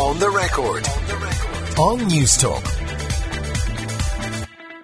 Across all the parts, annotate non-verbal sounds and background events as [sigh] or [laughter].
On the record. On Newstalk.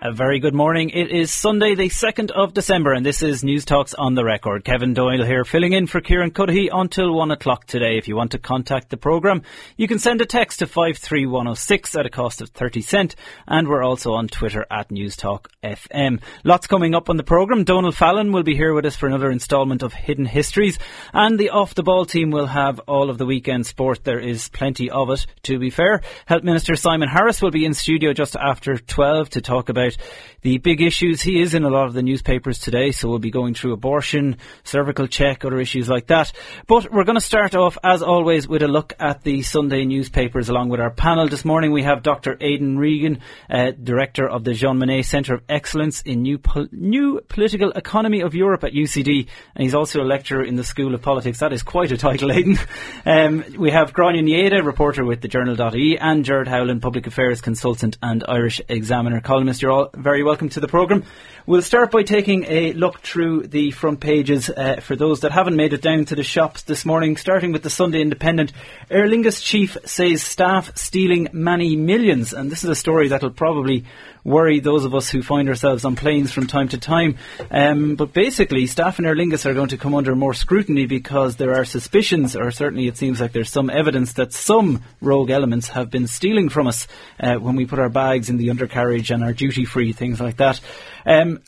A very good morning. It is Sunday, the 2nd of December, and this is Newstalk's On the Record. Kevin Doyle here, filling in for Kieran Cuddihy until 1 o'clock today. If you want to contact the programme, you can send a text to 53106 at a cost of 30 cent, and we're also on Twitter at Newstalk FM. Lots coming up on the programme. Donald Fallon will be here with us for another instalment of Hidden Histories, and the Off the Ball team will have all of the weekend sport. There is plenty of it, to be fair. Health Minister Simon Harris will be in studio just after 12 to talk about the big issues. He is in a lot of the newspapers today, so we'll be going through abortion, cervical check, other issues like that. But we're going to start off, as always, with a look at the Sunday newspapers along with our panel. This morning we have Dr. Aidan Regan, uh, Director of the Jean Monnet Centre of Excellence in New, Pol- New Political Economy of Europe at UCD, and he's also a lecturer in the School of Politics. That is quite a title, [laughs] Aidan. um, we have Gráinne Ní Aodha, reporter with the Journal.ie, and Gerard Howlin, Public Affairs Consultant and Irish Examiner columnist. You're all very welcome to the programme. We'll start by taking a look through the front pages uh, for those that haven't made it down to the shops this morning, starting with the Sunday Independent. Aer Lingus chief says staff stealing many millions, and this is a story that'll probably worry those of us who find ourselves on planes from time to time. Um, but basically, staff in Aer Lingus are going to come under more scrutiny because there are suspicions, or certainly it seems like there's some evidence that some rogue elements have been stealing from us uh, when we put our bags in the undercarriage and our duty free, things like that. Um,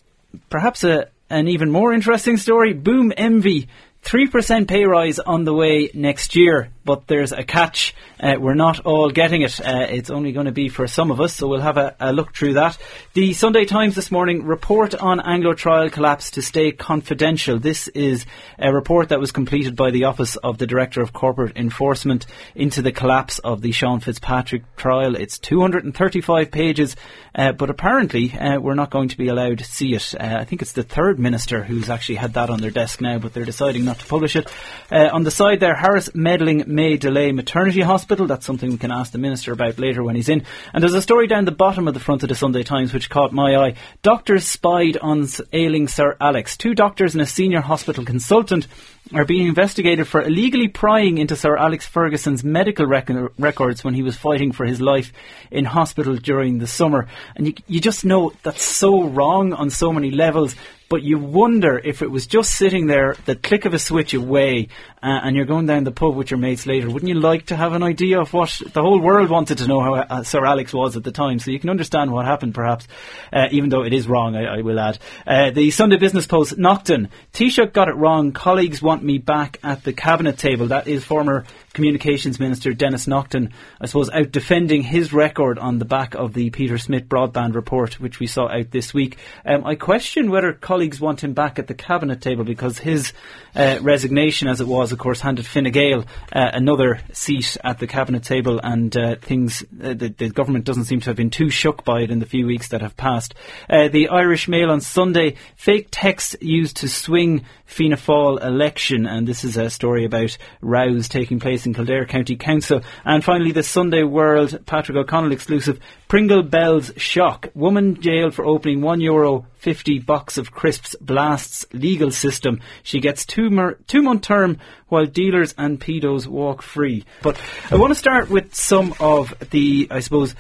perhaps a, an even more interesting story Boom Envy. 3% pay rise on the way next year, but there's a catch. Uh, we're not all getting it. Uh, it's only going to be for some of us, so we'll have a, a, look through that. The Sunday Times this morning report on Anglo trial collapse to stay confidential. This is a report that was completed by the Office of the Director of Corporate Enforcement into the collapse of the Sean Fitzpatrick trial. It's 235 pages, uh, but apparently uh, we're not going to be allowed to see it. Uh, I think it's the third minister who's actually had that on their desk now, but they're deciding not to publish it. Uh, on the side there, Harris meddling may delay maternity hospital. That's something we can ask the minister about later when he's in. And there's a story down the bottom of the front of the Sunday Times which caught my eye. Doctors spied on ailing Sir Alex. Two doctors and a senior hospital consultant are being investigated for illegally prying into Sir Alex Ferguson's medical rec- records when he was fighting for his life in hospital during the summer. And you, you just know that's so wrong on so many levels but you wonder if it was just sitting there, the click of a switch away, uh, and you're going down the pub with your mates later. Wouldn't you like to have an idea of what the whole world wanted to know how uh, Sir Alex was at the time? So you can understand what happened, perhaps, uh, even though it is wrong, I, I will add. Uh, the Sunday Business Post, Naughten. Taoiseach got it wrong. Colleagues want me back at the cabinet table. That is former Communications Minister Denis Naughten, I suppose, out defending his record on the back of the Peter Smyth broadband report, which we saw out this week. Um, I question whether colleagues want him back at the cabinet table because his uh, resignation, as it was, of course, handed Fine Gael uh, another seat at the cabinet table, and uh, things uh, the, the, government doesn't seem to have been too shook by it in the few weeks that have passed. Uh, the Irish Mail on Sunday: fake text used to swing Fianna Fáil election, and this is a story about rows taking place in Kildare County Council. And finally, the Sunday World Patrick O'Connell exclusive Pringle Bells shock. Woman jailed for opening one euro fifty box of crisps blasts legal system. She gets two mer- two month term while dealers and pedos walk free. But I want to start with some of the, I suppose,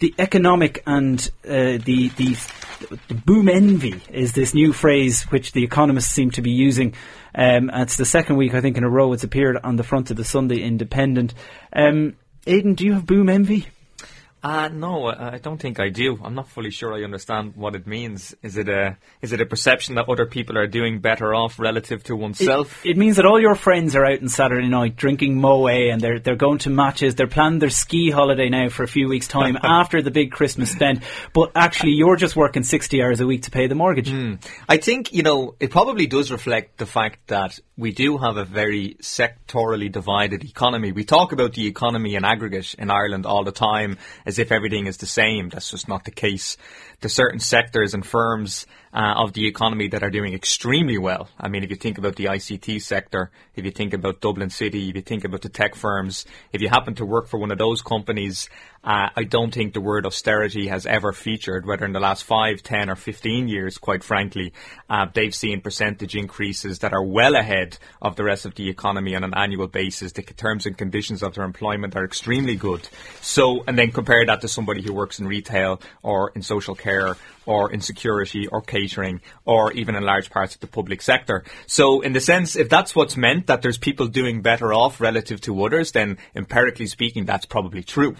the economic and uh, the, the the boom envy is this new phrase which the economists seem to be using. Um, it's the second week I think in a row it's appeared on the front of the Sunday Independent. Um, Aidan, do you have boom envy? Uh, no, I don't think I do. I'm not fully sure I understand what it means. Is it a is it a perception that other people are doing better off relative to oneself? It, it means that all your friends are out on Saturday night drinking Moët and they're they're going to matches. They're planning their ski holiday now for a few weeks' time [laughs] after the big Christmas spend. But actually, you're just working sixty hours a week to pay the mortgage. Mm. I think you know it probably does reflect the fact that we do have a very sectorally divided economy. We talk about the economy in aggregate in Ireland all the time as if everything is the same. That's just not the case. There's certain sectors and firms uh, of the economy that are doing extremely well. I mean, if you think about the ICT sector, if you think about Dublin City, if you think about the tech firms, if you happen to work for one of those companies, Uh, I don't think the word austerity has ever featured, whether in the last five, ten, or 15 years, quite frankly. Uh, they've seen percentage increases that are well ahead of the rest of the economy on an annual basis. The terms and conditions of their employment are extremely good. So, and then compare that to somebody who works in retail or in social care or in security or catering or even in large parts of the public sector. So in the sense, if that's what's meant that there's people doing better off relative to others, then empirically speaking, that's probably true.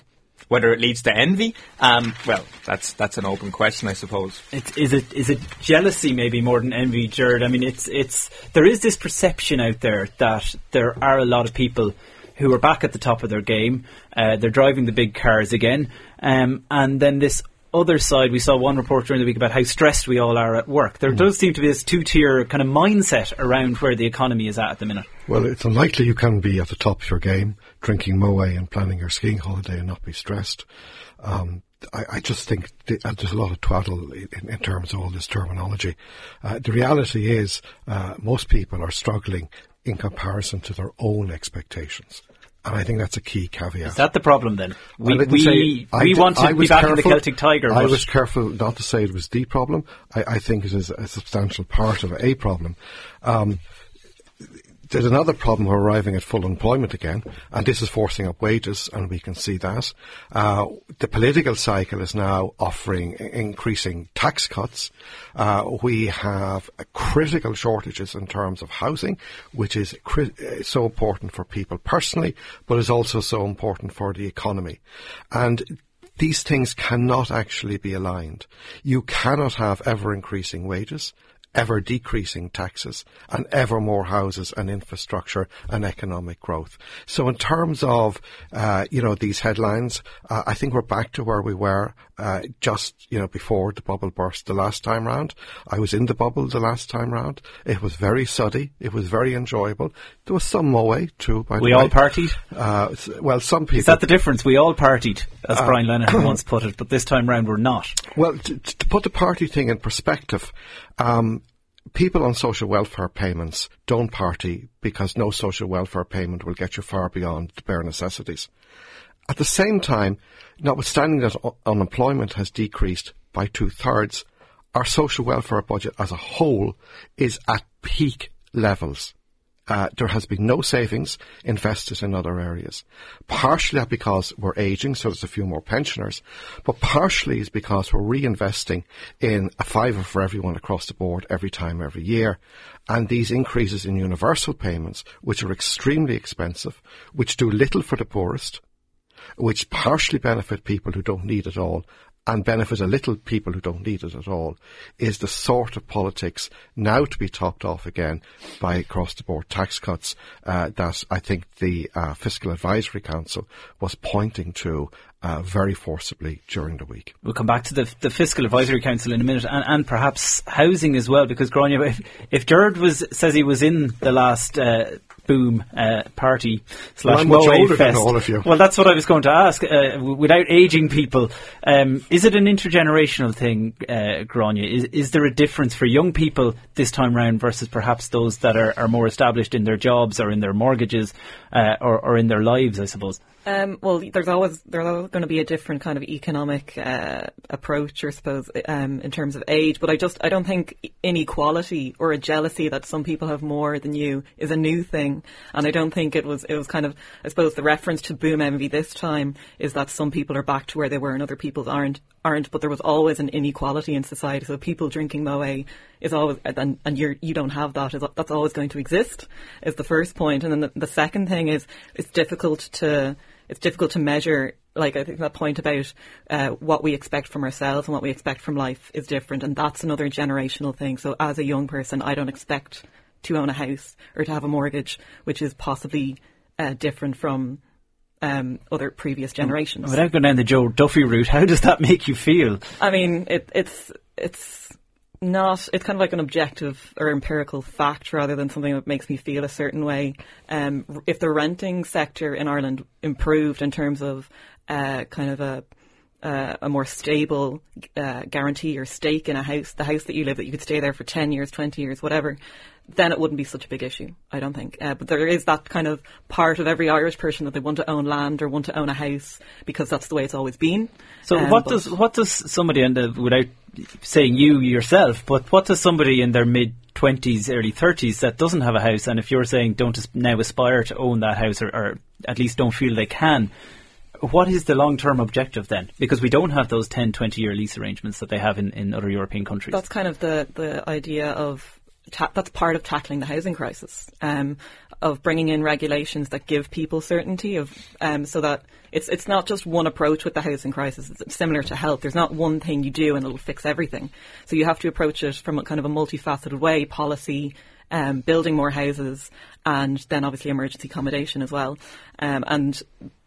Whether it leads to envy, um, well, that's that's an open question, I suppose. It's, is it is it jealousy maybe more than envy, Gerard? I mean, it's it's there is this perception out there that there are a lot of people who are back at the top of their game. Uh, they're driving the big cars again, um, and then this other side, we saw one report during the week about how stressed we all are at work. There mm. does seem to be this two tier kind of mindset around where the economy is at at the minute. Well, it's unlikely you can be at the top of your game, drinking Moët and planning your skiing holiday and not be stressed. Um, I, I, just think uh, there's a lot of twaddle in, in, terms of all this terminology. Uh, the reality is, uh, most people are struggling in comparison to their own expectations. And I think that's a key caveat. Is that the problem then? We, we, we did, want to be back careful, in the Celtic Tiger. I was careful not to say it was the problem. I, I think it is a substantial part of a problem. Um, there's another problem. We're arriving at full employment again, and this is forcing up wages, and we can see that. Uh, the political cycle is now offering increasing tax cuts. Uh, we have critical shortages in terms of housing, which is cri- so important for people personally, but is also so important for the economy. And these things cannot actually be aligned. You cannot have ever increasing wages ever decreasing taxes and ever more houses and infrastructure and economic growth. So in terms of, uh, you know, these headlines, uh, I think we're back to where we were, uh, just, you know, before the bubble burst the last time round. I was in the bubble the last time round. It was very suddy. It was very enjoyable. There was some Moët too, by we the way. All partied? Uh, well, some people. Is that the difference? We all partied, as uh, Brian Lenihan [coughs] once put it, but this time round we're not. Well, to, to put the party thing in perspective, um, people on social welfare payments don't party because no social welfare payment will get you far beyond the bare necessities. At the same time, notwithstanding that unemployment has decreased by two thirds, our social welfare budget as a whole is at peak levels uh, there has been no savings invested in other areas. Partially because we're aging, so there's a few more pensioners, but partially is because we're reinvesting in a fiver for everyone across the board every time, every year. And these increases in universal payments, which are extremely expensive, which do little for the poorest, which partially benefit people who don't need it all, and benefit a little people who don't need it at all is the sort of politics now to be topped off again by across the board tax cuts uh, that I think the uh, Fiscal Advisory Council was pointing to uh, very forcibly during the week. We'll come back to the, the Fiscal Advisory Council in a minute, and, and perhaps housing as well, because Gráinne, if, if Gerard was says he was in the last uh, boom uh, party slash well, fest. all of you. Well, that's what I was going to ask. Uh, without aging people, um, is it an intergenerational thing, uh, Gráinne? Is, is there a difference for young people this time round versus perhaps those that are, are more established in their jobs or in their mortgages uh, or, or in their lives? I suppose. Um, well, there's always there's always going to be a different kind of economic uh, approach, I suppose, um, in terms of age. But I just I don't think inequality or a jealousy that some people have more than you is a new thing, and I don't think it was it was kind of I suppose the reference to boom envy this time is that some people are back to where they were and other people aren't aren't. But there was always an inequality in society, so people drinking Moët is always and and you're you don't have that is that's always going to exist is the first point. point, and then the, the second thing is it's difficult to it's difficult to measure. Like I think that point about uh, what we expect from ourselves and what we expect from life is different, and that's another generational thing. So as a young person, I don't expect to own a house or to have a mortgage, which is possibly uh, different from um, other previous generations. Without going down the Joe Duffy route, how does that make you feel? I mean, it, it's it's not it's kind of like an objective or empirical fact rather than something that makes me feel a certain way. Um, if the renting sector in Ireland improved in terms of uh, kind of a uh, a more stable uh, guarantee or stake in a house, the house that you live, that you could stay there for 10 years, 20 years, whatever, then it wouldn't be such a big issue, I don't think. Uh, but there is that kind of part of every Irish person that they want to own land or want to own a house because that's the way it's always been. So Um, what does what does somebody in the without saying you yourself, but what does somebody in their mid twenties, early thirties that doesn't have a house, and if you're saying don't now aspire to own that house, or, or at least don't feel they can, what is the long term objective then? Because we don't have those 10, 20 year lease arrangements that they have in, in other European countries. That's kind of the, the idea of ta- that's part of tackling the housing crisis, um, of bringing in regulations that give people certainty of um, so that it's it's not just one approach with the housing crisis. It's similar to health. There's not one thing you do and it'll fix everything. So you have to approach it from a kind of a multifaceted way: policy, um, building more houses, and then obviously emergency accommodation as well. Um, and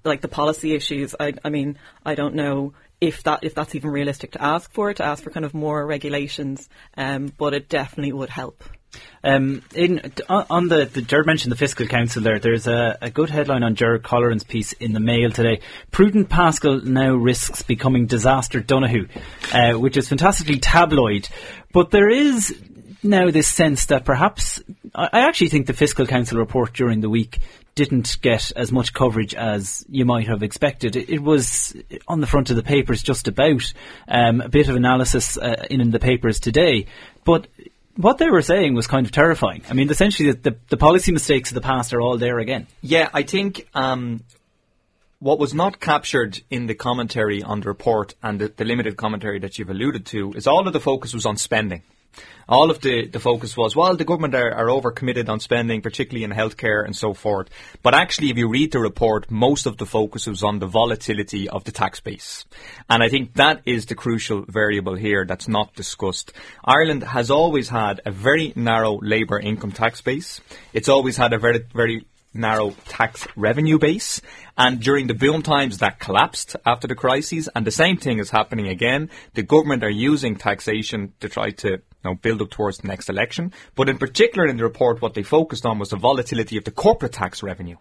like the policy issues, I, I mean, I don't know if that if that's even realistic to ask for, to ask for kind of more regulations, um, but it definitely would help. Um, in on the, the Gerard mentioned the fiscal council there. There's a, a good headline on Gerard Colleran's piece in the Mail today. Prudent Paschal now risks becoming disaster Donohoe, uh, which is fantastically tabloid. But there is now this sense that perhaps I actually think the fiscal council report during the week didn't get as much coverage as you might have expected. It, was on the front of the papers just about um, a bit of analysis uh, in the papers today, but what they were saying was kind of terrifying. I mean, essentially, the, the, the policy mistakes of the past are all there again. Yeah, I think um, what was not captured in the commentary on the report and the, the limited commentary that you've alluded to is all of the focus was on spending. All of the, the focus was, well, the government are, are overcommitted on spending, particularly in healthcare and so forth. But actually, if you read the report, most of the focus was on the volatility of the tax base. And I think that is the crucial variable here that's not discussed. Ireland has always had a very narrow labour income tax base. It's always had a very, very narrow tax revenue base. And during the boom times, that collapsed after the crises. And the same thing is happening again. The government are using taxation to try to you know, build up towards the next election. But in particular, in the report, what they focused on was the volatility of the corporate tax revenue.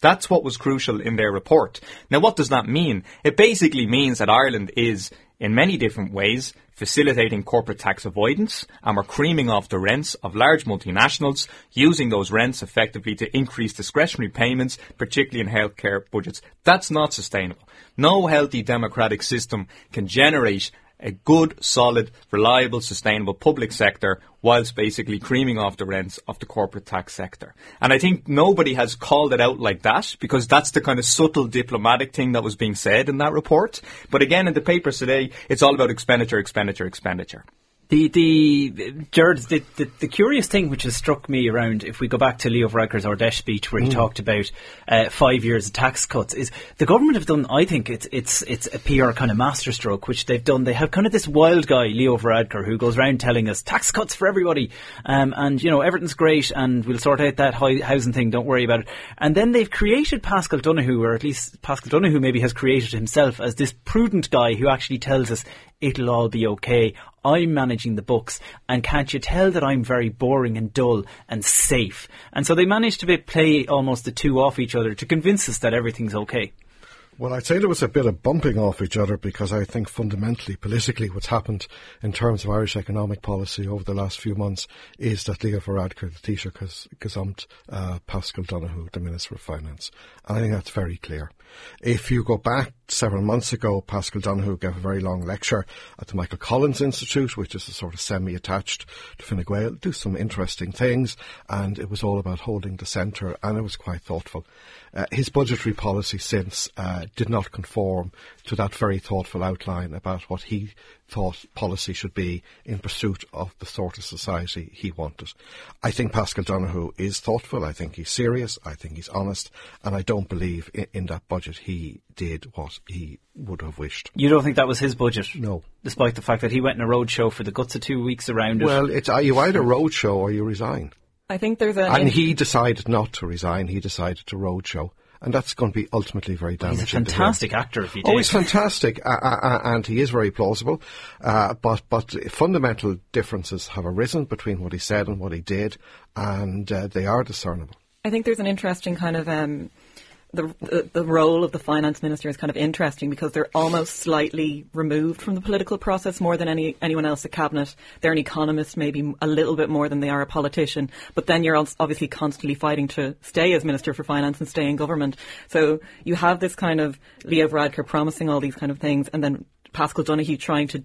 That's what was crucial in their report. Now, what does that mean? It basically means that Ireland is, in many different ways, facilitating corporate tax avoidance, and we're creaming off the rents of large multinationals, using those rents effectively to increase discretionary payments, particularly in healthcare budgets. That's not sustainable. No healthy democratic system can generate a good, solid, reliable, sustainable public sector whilst basically creaming off the rents of the corporate tax sector. And I think nobody has called it out like that because that's the kind of subtle diplomatic thing that was being said in that report. But again, in the papers today, it's all about expenditure, expenditure, expenditure. The the Gerard, the, the, the curious thing which has struck me around, if we go back to Leo Varadkar's Ard Fheis speech where he talked about uh, five years of tax cuts, is the government have done. I think it's it's it's a PR kind of masterstroke which they've done. They have kind of this wild guy Leo Varadkar who goes around telling us tax cuts for everybody, um, and you know everything's great and we'll sort out that high housing thing. Don't worry about it. And then they've created Paschal Donohoe, or at least Paschal Donohoe maybe has created himself as this prudent guy who actually tells us it'll all be okay. I'm managing the books, and can't you tell that I'm very boring and dull and safe? And so they managed to play almost the two off each other to convince us that everything's okay. Well, I'd say there was a bit of bumping off each other because I think fundamentally, politically, what's happened in terms of Irish economic policy over the last few months is that Leo Varadkar, the Taoiseach, has uh, Paschal Donohoe, the Minister of Finance. And I think that's very clear. If you go back several months ago, Paschal Donohoe gave a very long lecture at the Michael Collins Institute, which is a sort of semi-attached to Fine Gael, do some interesting things, and it was all about holding the centre, and it was quite thoughtful. Uh, his budgetary policy since uh, did not conform to that very thoughtful outline about what he thought policy should be in pursuit of the sort of society he wanted. I think Paschal Donohoe is thoughtful. I think he's serious. I think he's honest. And I don't believe in, in that budget he did what he would have wished. You don't think that was his budget? No. Despite the fact that he went in a roadshow for the guts of two weeks around it. Well, it's, uh, you either roadshow or you resign. I think there's a And he decided not to resign. He decided to roadshow. And that's going to be ultimately very damaging. he's a fantastic actor if he did. Oh, he's fantastic, uh, uh, uh, and he is very plausible. Uh, but but fundamental differences have arisen between what he said and what he did, and uh, they are discernible. I think there's an interesting kind of um, the, the, the role of the finance minister is kind of interesting because they're almost slightly removed from the political process more than any anyone else at cabinet. They're an economist, maybe a little bit more than they are a politician. But then you're obviously constantly fighting to stay as minister for finance and stay in government. So you have this kind of Leo Varadkar promising all these kind of things, and then Paschal Donohoe trying to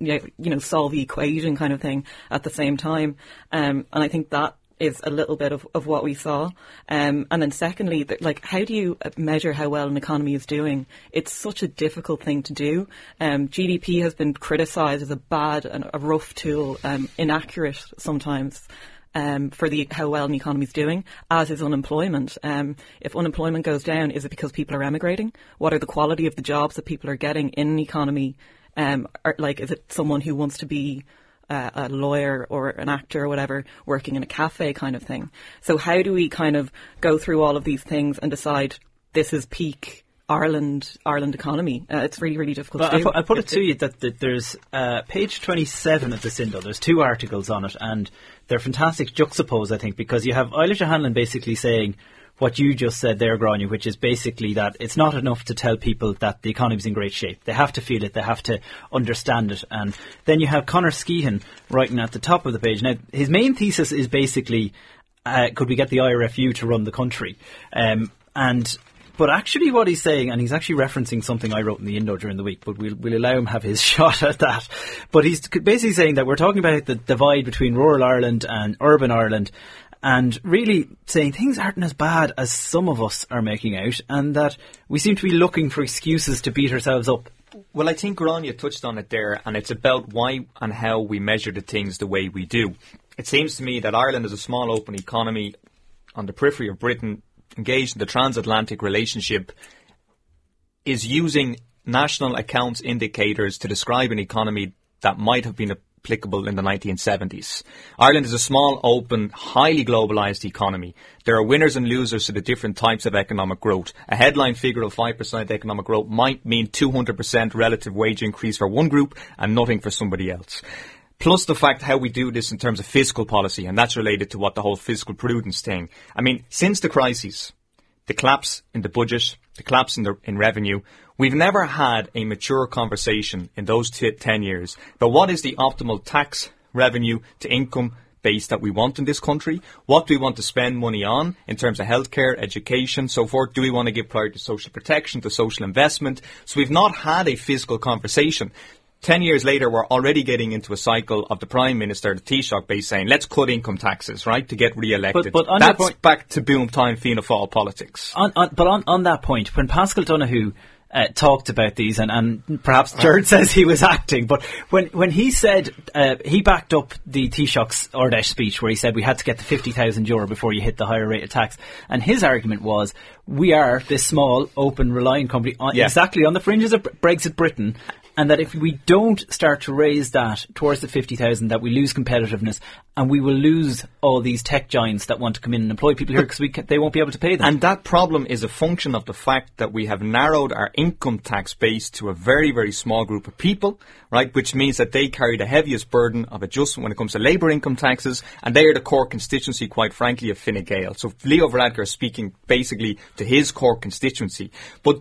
you know, solve the equation kind of thing at the same time. Um, and I think that is a little bit of, of what we saw. Um, and then secondly, that, like, how do you measure how well an economy is doing? It's such a difficult thing to do. Um, GDP has been criticised as a bad and a rough tool, um, inaccurate sometimes. Um, for the how well an economy is doing, as is unemployment. Um, if unemployment goes down, is it because people are emigrating? What are the quality of the jobs that people are getting in an economy? Um, are, like, is it someone who wants to be uh, a lawyer or an actor or whatever working in a cafe kind of thing. So how do we kind of go through all of these things and decide this is peak Ireland Ireland economy? Uh, it's really really difficult. to do. I put, I put it to you that, that there's uh, page 27 of the Sindo. There's two articles on it, and they're fantastic juxtapose. I think because you have Eilish O'Hanlon basically saying what you just said there, Gráinne, which is basically that it's not enough to tell people that the economy's in great shape. They have to feel it, they have to understand it. And then you have Conor Skehan writing at the top of the page. Now, his main thesis is basically uh, could we get the IRFU to run the country? Um, and but actually, what he's saying, and he's actually referencing something I wrote in the Indo during the week, but we'll, we'll allow him have his [laughs] shot at that. But he's basically saying that we're talking about the divide between rural Ireland and urban Ireland, and really saying things aren't as bad as some of us are making out, and that we seem to be looking for excuses to beat ourselves up. Well, I think Gráinne touched on it there, and it's about why and how we measure the things the way we do. It seems to me that Ireland is a small, open economy on the periphery of Britain, engaged in the transatlantic relationship, is using national accounts indicators to describe an economy that might have been a applicable in the 1970s. Ireland is a small, open, highly globalised economy. There are winners and losers to the different types of economic growth. A headline figure of 5% economic growth might mean 200% relative wage increase for one group and nothing for somebody else plus the fact how we do this in terms of fiscal policy, and that's related to what the whole fiscal prudence thing. I mean, since the crisis, the collapse in the budget, the collapse in, the, in revenue, We've never had a mature conversation in those t- 10 years about what is the optimal tax revenue to income base that we want in this country. What do we want to spend money on in terms of healthcare, education, so forth? Do we want to give priority to social protection, to social investment? So we've not had a fiscal conversation. Ten years later, we're already getting into a cycle of the Prime Minister, the Taoiseach base saying, let's cut income taxes, right, to get re-elected. But, but That's point, back to boom time Fianna Fáil politics. On, on, but on, on that point, when Paschal Donohoe uh, talked about these, and, and perhaps Gerard says he was acting, but when when he said uh, he backed up the Taoiseach's Ard Fheis speech where he said we had to get the fifty thousand euro before you hit the higher rate of tax, and his argument was we are this small, open, reliant company on, yeah. exactly on the fringes of Brexit Britain, and that if we don't start to raise that towards the 50,000 that we lose competitiveness and we will lose all these tech giants that want to come in and employ people here because they won't be able to pay them. And that problem is a function of the fact that we have narrowed our income tax base to a very, very small group of people, right, which means that they carry the heaviest burden of adjustment when it comes to labour income taxes and they are the core constituency, quite frankly, of Fine Gael. So Leo Varadkar is speaking basically to his core constituency. But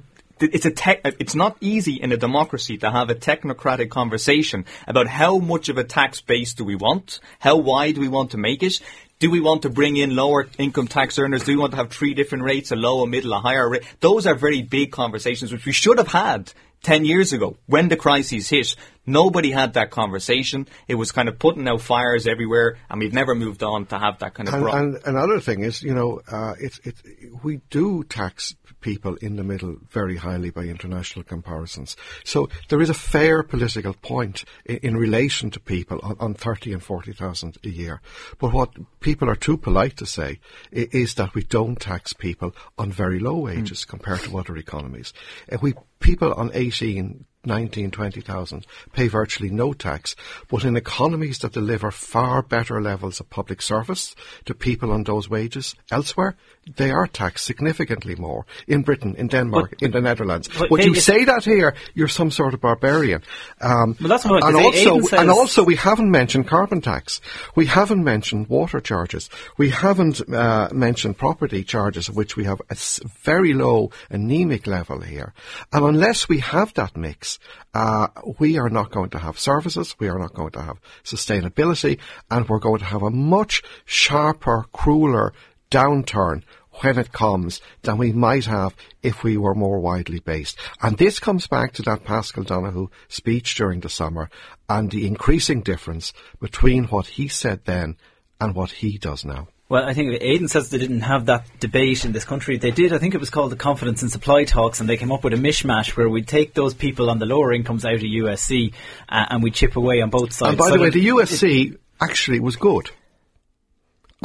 it's a tech, it's not easy in a democracy to have a technocratic conversation about how much of a tax base do we want, how wide do we want to make it, do we want to bring in lower income tax earners? Do we want to have three different rates, a low, a middle, a higher rate? Those are very big conversations which we should have had 10 years ago when the crisis hit. Nobody had that conversation. It was kind of putting out fires everywhere, and we've never moved on to have that kind of. And, and another thing is, you know, uh, it's it, we do tax people in the middle very highly by international comparisons. So there is a fair political point in, in relation to people on, on thirty and forty thousand a year. But what people are too polite to say is that we don't tax people on very low wages mm. compared to other economies. If we people on eighteen 19, 20,000 pay virtually no tax. But in economies that deliver far better levels of public service to people on those wages elsewhere, they are taxed significantly more. In Britain, in Denmark, But- in the Netherlands. but Would you say that here, you're some sort of barbarian. Um, Well, that's what- and also, says- and also we haven't mentioned carbon tax. We haven't mentioned water charges. We haven't uh, mentioned property charges, of which we have a very low anemic level here. And unless we have that mix, uh, we are not going to have services, we are not going to have sustainability, and we're going to have a much sharper, crueler downturn when it comes than we might have if we were more widely based. And this comes back to that Paschal Donohoe speech during the summer and the increasing difference between what he said then and what he does now. Well, I think Aidan says they didn't have that debate in this country. They did. I think it was called the Confidence and Supply Talks, and they came up with a mishmash where we'd take those people on the lower incomes out of USC uh, and we'd chip away on both sides. And by So the way, the USC actually was good.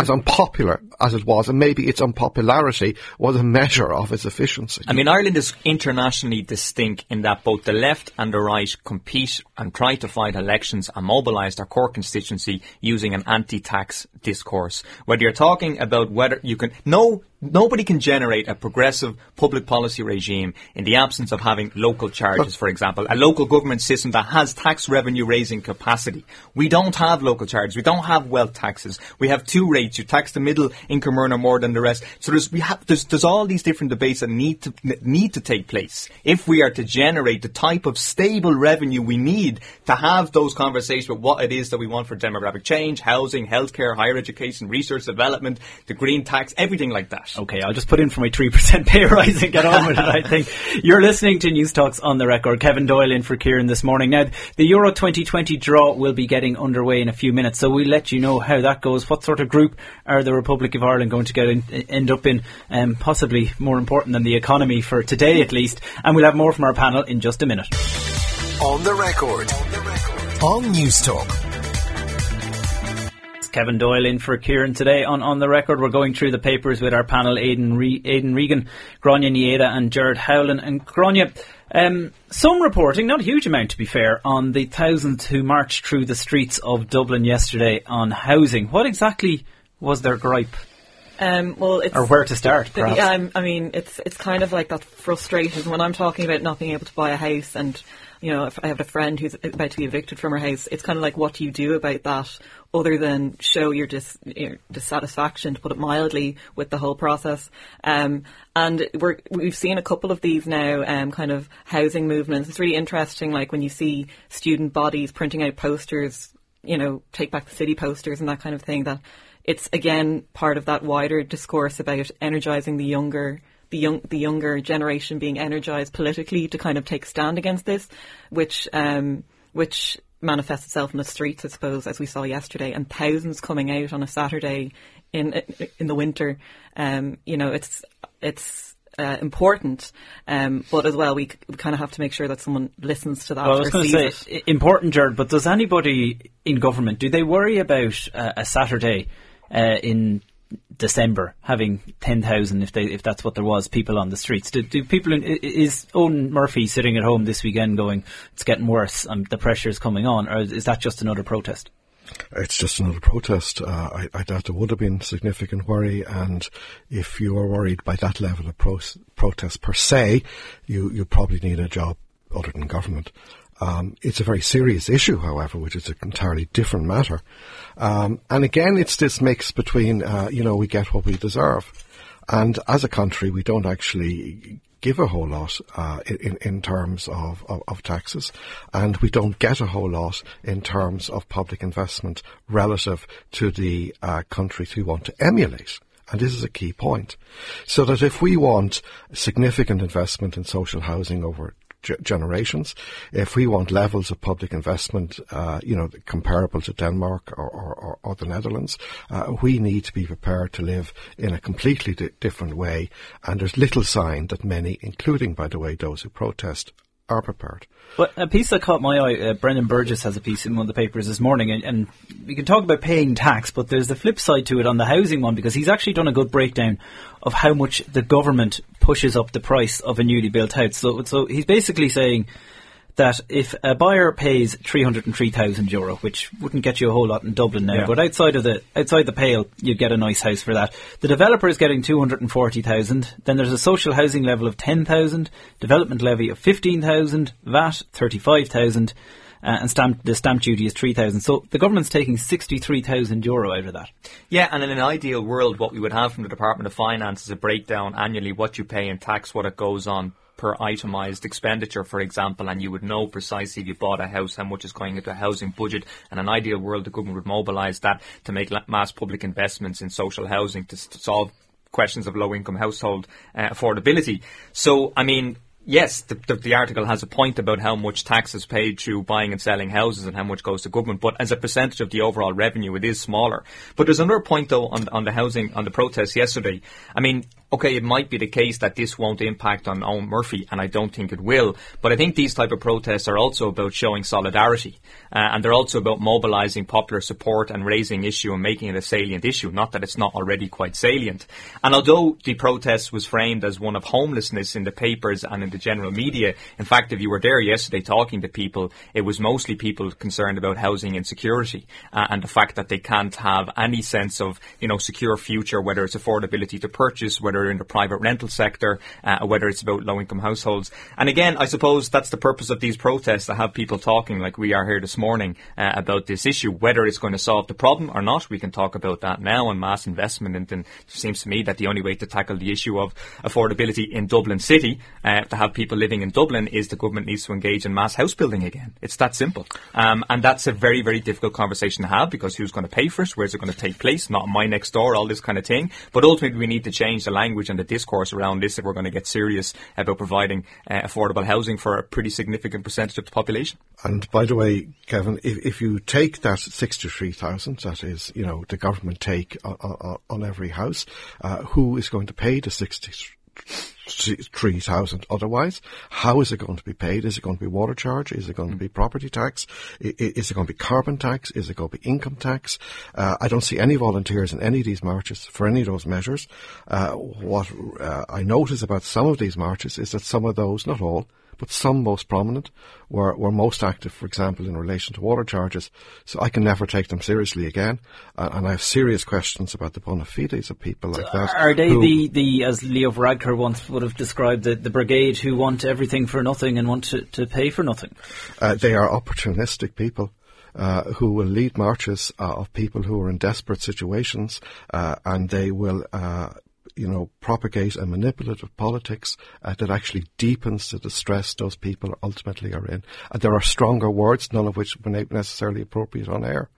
As unpopular as it was, and maybe its unpopularity was a measure of its efficiency. I mean, Ireland is internationally distinct in that both the left and the right compete and try to fight elections and mobilise their core constituency using an anti-tax discourse. Whether you're talking about whether you can, no, nobody can generate a progressive public policy regime in the absence of having local charges, for example, a local government system that has tax revenue raising capacity. We don't have local charges. We don't have wealth taxes. We have two rates. You tax the middle income earner more than the rest. So there's, we have, there's, there's all these different debates that need to, need to take place if we are to generate the type of stable revenue we need to have those conversations about what it is that we want for demographic change, housing, healthcare, higher education, research development, the green tax, everything like that. Okay, I'll just put in for my 3% pay rise and get on with it, I think. [laughs] You're listening to Newstalk's on the record. Kevin Doyle in for Kieran this morning. Now, the Euro 2020 draw will be getting underway in a few minutes, so we'll let you know how that goes. What sort of group are the Republic of Ireland going to get in, end up in? Um, possibly more important than the economy for today, at least. And we'll have more from our panel in just a minute. On the record. On the record. On Newstalk. It's Kevin Doyle in for Kieran today. On on the record, we're going through the papers with our panel: Aidan, Re- Aidan Regan, Gráinne Ní Aodha, and Gerard Howlin. And Gráinne, um, some reporting, not a huge amount to be fair, on the thousands who marched through the streets of Dublin yesterday on housing. What exactly was their gripe, Um, well, it's or where to start? Perhaps. Yeah, I'm, I mean, it's it's kind of like that frustration when I'm talking about not being able to buy a house, and you know, if I have a friend who's about to be evicted from her house. It's kind of like, what do you do about that, other than show your dis, your dissatisfaction, to put it mildly, with the whole process. Um, and we're we've seen a couple of these now, um, kind of housing movements. It's really interesting, like when you see student bodies printing out posters, you know, take back the city posters and that kind of thing. That it's again part of that wider discourse about energizing the younger the young the younger generation being energized politically to kind of take stand against this which um which manifests itself in the streets I suppose as we saw yesterday and thousands coming out on a Saturday in in the winter um you know it's it's uh, important, um, but as well, we, c- we kind of have to make sure that someone listens to that Well, I was going to say it. important, Gerard. But does anybody in government do they worry about uh, a Saturday uh, in December having ten thousand if they if that's what there was people on the streets? Do, do people in, is Eoghan Murphy sitting at home this weekend going it's getting worse um, the pressure is coming on or is that just another protest? It's just another protest. Uh, I, I doubt there would have been significant worry, and if you are worried by that level of pro- protest per se, you, you probably need a job other than government. Um, it's a very serious issue, however, which is an entirely different matter. Um, and again, it's this mix between, uh, you know, we get what we deserve. And as a country, we don't actually give a whole lot uh, in, in terms of, of, of taxes, and we don't get a whole lot in terms of public investment relative to the uh, countries we want to emulate. And this is a key point. So that if we want significant investment in social housing over ge- generations, if we want levels of public investment, uh, you know, comparable to Denmark or, or, or, or the Netherlands, uh, we need to be prepared to live in a completely di- different way. And there's little sign that many, including, by the way, those who protest, are prepared. But a piece that caught my eye, uh, Brendan Burgess has a piece in one of the papers this morning, and, and we can talk about paying tax, but there's the flip side to it on the housing one because he's actually done a good breakdown of how much the government pushes up the price of a newly built house. So, so he's basically saying that if a buyer pays three hundred and three thousand euro, which wouldn't get you a whole lot in Dublin now, Yeah. but outside of the outside the pale, you'd get a nice house for that. The developer is getting two hundred and forty thousand. Then there's a social housing level of ten thousand, development levy of fifteen thousand, VAT thirty five thousand. Uh, and stamp, the stamp duty is 3,000. So the government's taking 63,000 euro out of that. Yeah, and in an ideal world, what we would have from the Department of Finance is a breakdown annually what you pay in tax, what it goes on per itemised expenditure, for example, and you would know precisely if you bought a house how much is going into a housing budget. And an ideal world, the government would mobilise that to make mass public investments in social housing to, to solve questions of low income household uh, affordability. So, I mean, yes, the, the, the article has a point about how much tax is paid through buying and selling houses and how much goes to government, but as a percentage of the overall revenue, it is smaller. But there's another point though on, on the housing, on the protest yesterday. I mean, okay, it might be the case that this won't impact on Eoghan Murphy, and I don't think it will. But I think these type of protests are also about showing solidarity, uh, and they're also about mobilising popular support and raising issue and making it a salient issue. Not that it's not already quite salient. And although the protest was framed as one of homelessness in the papers and in the general media, in fact, if you were there yesterday talking to people, it was mostly people concerned about housing insecurity uh, and the fact that they can't have any sense of, you know, secure future, whether it's affordability to purchase, whether in the private rental sector, uh, whether it's about low income households. And again, I suppose that's the purpose of these protests to have people talking like we are here this morning uh, about this issue. Whether it's going to solve the problem or not, we can talk about that now and mass investment. And it seems to me that the only way to tackle the issue of affordability in Dublin City, uh, to have people living in Dublin, is the government needs to engage in mass house building again. It's that simple. Um, and that's a very, very difficult conversation to have because who's going to pay for it? Where's it going to take place? Not my next door, all this kind of thing. But ultimately, we need to change the language and the discourse around this if we're going to get serious about providing uh, affordable housing for a pretty significant percentage of the population. And by the way, Kevin, if, if you take that 63,000, that is, you know, the government take on, on, on every house, uh, who is going to pay the 63,000 otherwise? How is it going to be paid? Is it going to be water charge? Is it going to be property tax? Is it going to be carbon tax? Is it going to be income tax? Uh, I don't see any volunteers in any of these marches for any of those measures. Uh, what uh, I notice about some of these marches is that some of those, not all, but some most prominent were, were most active, for example, in relation to water charges. So I can never take them seriously again. Uh, and I have serious questions about the bona fides of people like that. Are they who- the, the, as Leo Varadkar once would have described, the, the brigade who want everything for nothing and want to, to pay for nothing? Uh, they are opportunistic people. Uh, who will lead marches uh, of people who are in desperate situations, uh, and they will, uh, you know, propagate a manipulative politics uh, that actually deepens the distress those people ultimately are in. And there are stronger words, none of which were necessarily appropriate on air.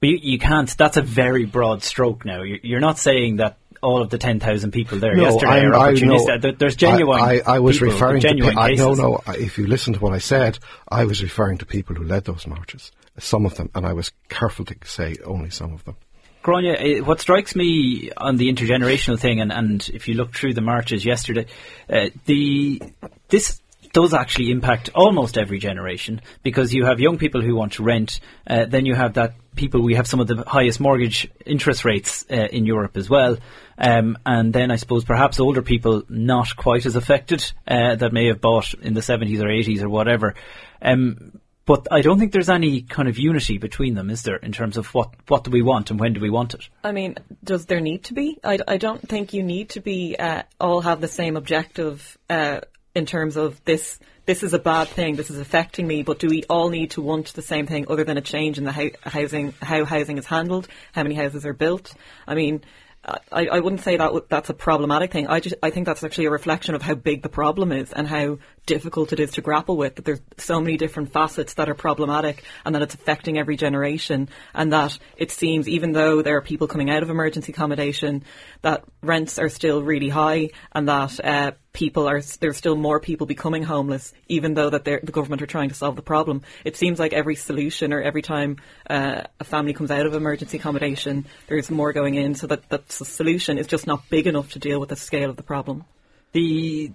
But you, you can't, that's a very broad stroke now. You're, you're not saying that all of the 10,000 people there yesterday I'm- are I opportunistic. know- There's genuine I, I, I was referring genuine to. pe- I, no, no. If you listen to what I said, I was referring to people who led those marches. Some of them, and I was careful to say only some of them. Gráinne, eh, what strikes me on the intergenerational thing, and, and if you look through the marches yesterday, uh, the this does actually impact almost every generation because you have young people who want to rent, uh, then you have that people. We have some of the highest mortgage interest rates uh, in Europe as well, um, and then I suppose perhaps older people not quite as affected uh, that may have bought in the seventies or eighties or whatever. Um, but I don't think there's any kind of unity between them, is there, in terms of what, what do we want and when do we want it? I mean, does there need to be? I, I don't think you need to be uh, all have the same objective uh, in terms of this. This is a bad thing. This is affecting me. But do we all need to want the same thing, other than a change in the hou- housing, how housing is handled, how many houses are built? I mean, I, I wouldn't say that that's a problematic thing. I just I think that's actually a reflection of how big the problem is and how difficult it is to grapple with. That there's so many different facets that are problematic and that it's affecting every generation. And that it seems, even though there are people coming out of emergency accommodation, that rents are still really high and that uh, people are there's still more people becoming homeless, even though that the government are trying to solve the problem. It seems like every solution or every time uh, a family comes out of emergency accommodation, there's more going in, so that that solution is just not big enough to deal with the scale of the problem. The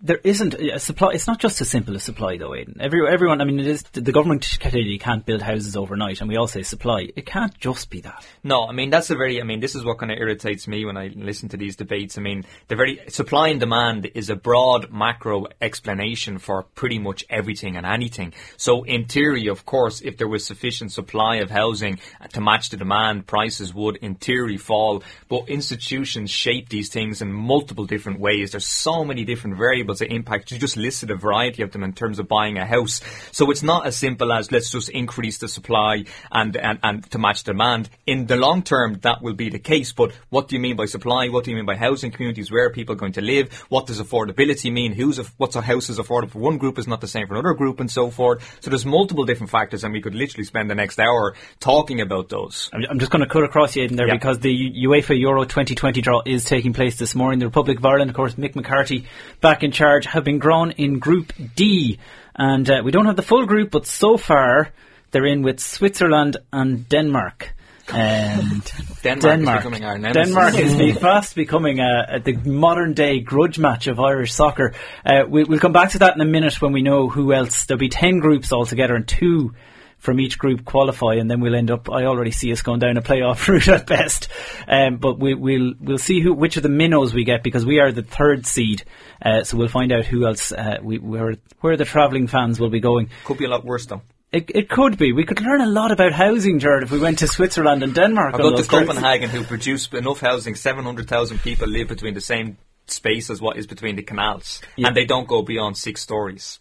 there isn't a supply. It's not just as simple as supply, though, Aidan. Every, everyone, I mean, it is the government clearly can't build houses overnight, and we all say supply. It can't just be that. No, I mean that's a very. I mean, this is what kind of irritates me when I listen to these debates. I mean, the very supply and demand is a broad macro explanation for pretty much everything and anything. So, in theory, of course, if there was sufficient supply of housing to match the demand, prices would, in theory, fall. But institutions shape these things in multiple different ways. There's so many different variables that impact. You just listed a variety of them in terms of buying a house. So it's not as simple as let's just increase the supply and, and, and to match demand. In the long term, that will be the case. But what do you mean by supply? What do you mean by housing communities? Where are people going to live? What does affordability mean? Who's a, what's a house is affordable for one group is not the same for another group and so forth. So there's multiple different factors and we could literally spend the next hour talking about those. I'm just going to cut across you in there yeah. because the UEFA Euro 2020 draw is taking place this morning. The Republic of Ireland, of course, Mick McCarthy back in charge, have been drawn in Group D. And uh, we don't have the full group, but so far they're in with Switzerland and Denmark. And [laughs] Denmark, Denmark, is becoming our nemesis. Denmark is fast becoming a, a, the modern day grudge match of Irish soccer. Uh, we, will come back to that in a minute when we know who else. There'll be 10 groups altogether and two from each group qualify, and then we'll end up. I already see us going down a playoff [laughs] route at best, um, but we, will we'll see who which of the minnows we get because we are the third seed, uh, so we'll find out who else uh, we where where the travelling fans will be going. Could be a lot worse though. It, it could be. We could learn a lot about housing, Gerard, if we went to Switzerland and Denmark. I go to Copenhagen, who produce enough housing. Seven hundred thousand people live between the same space as what is between the canals, yeah. and they don't go beyond six stories.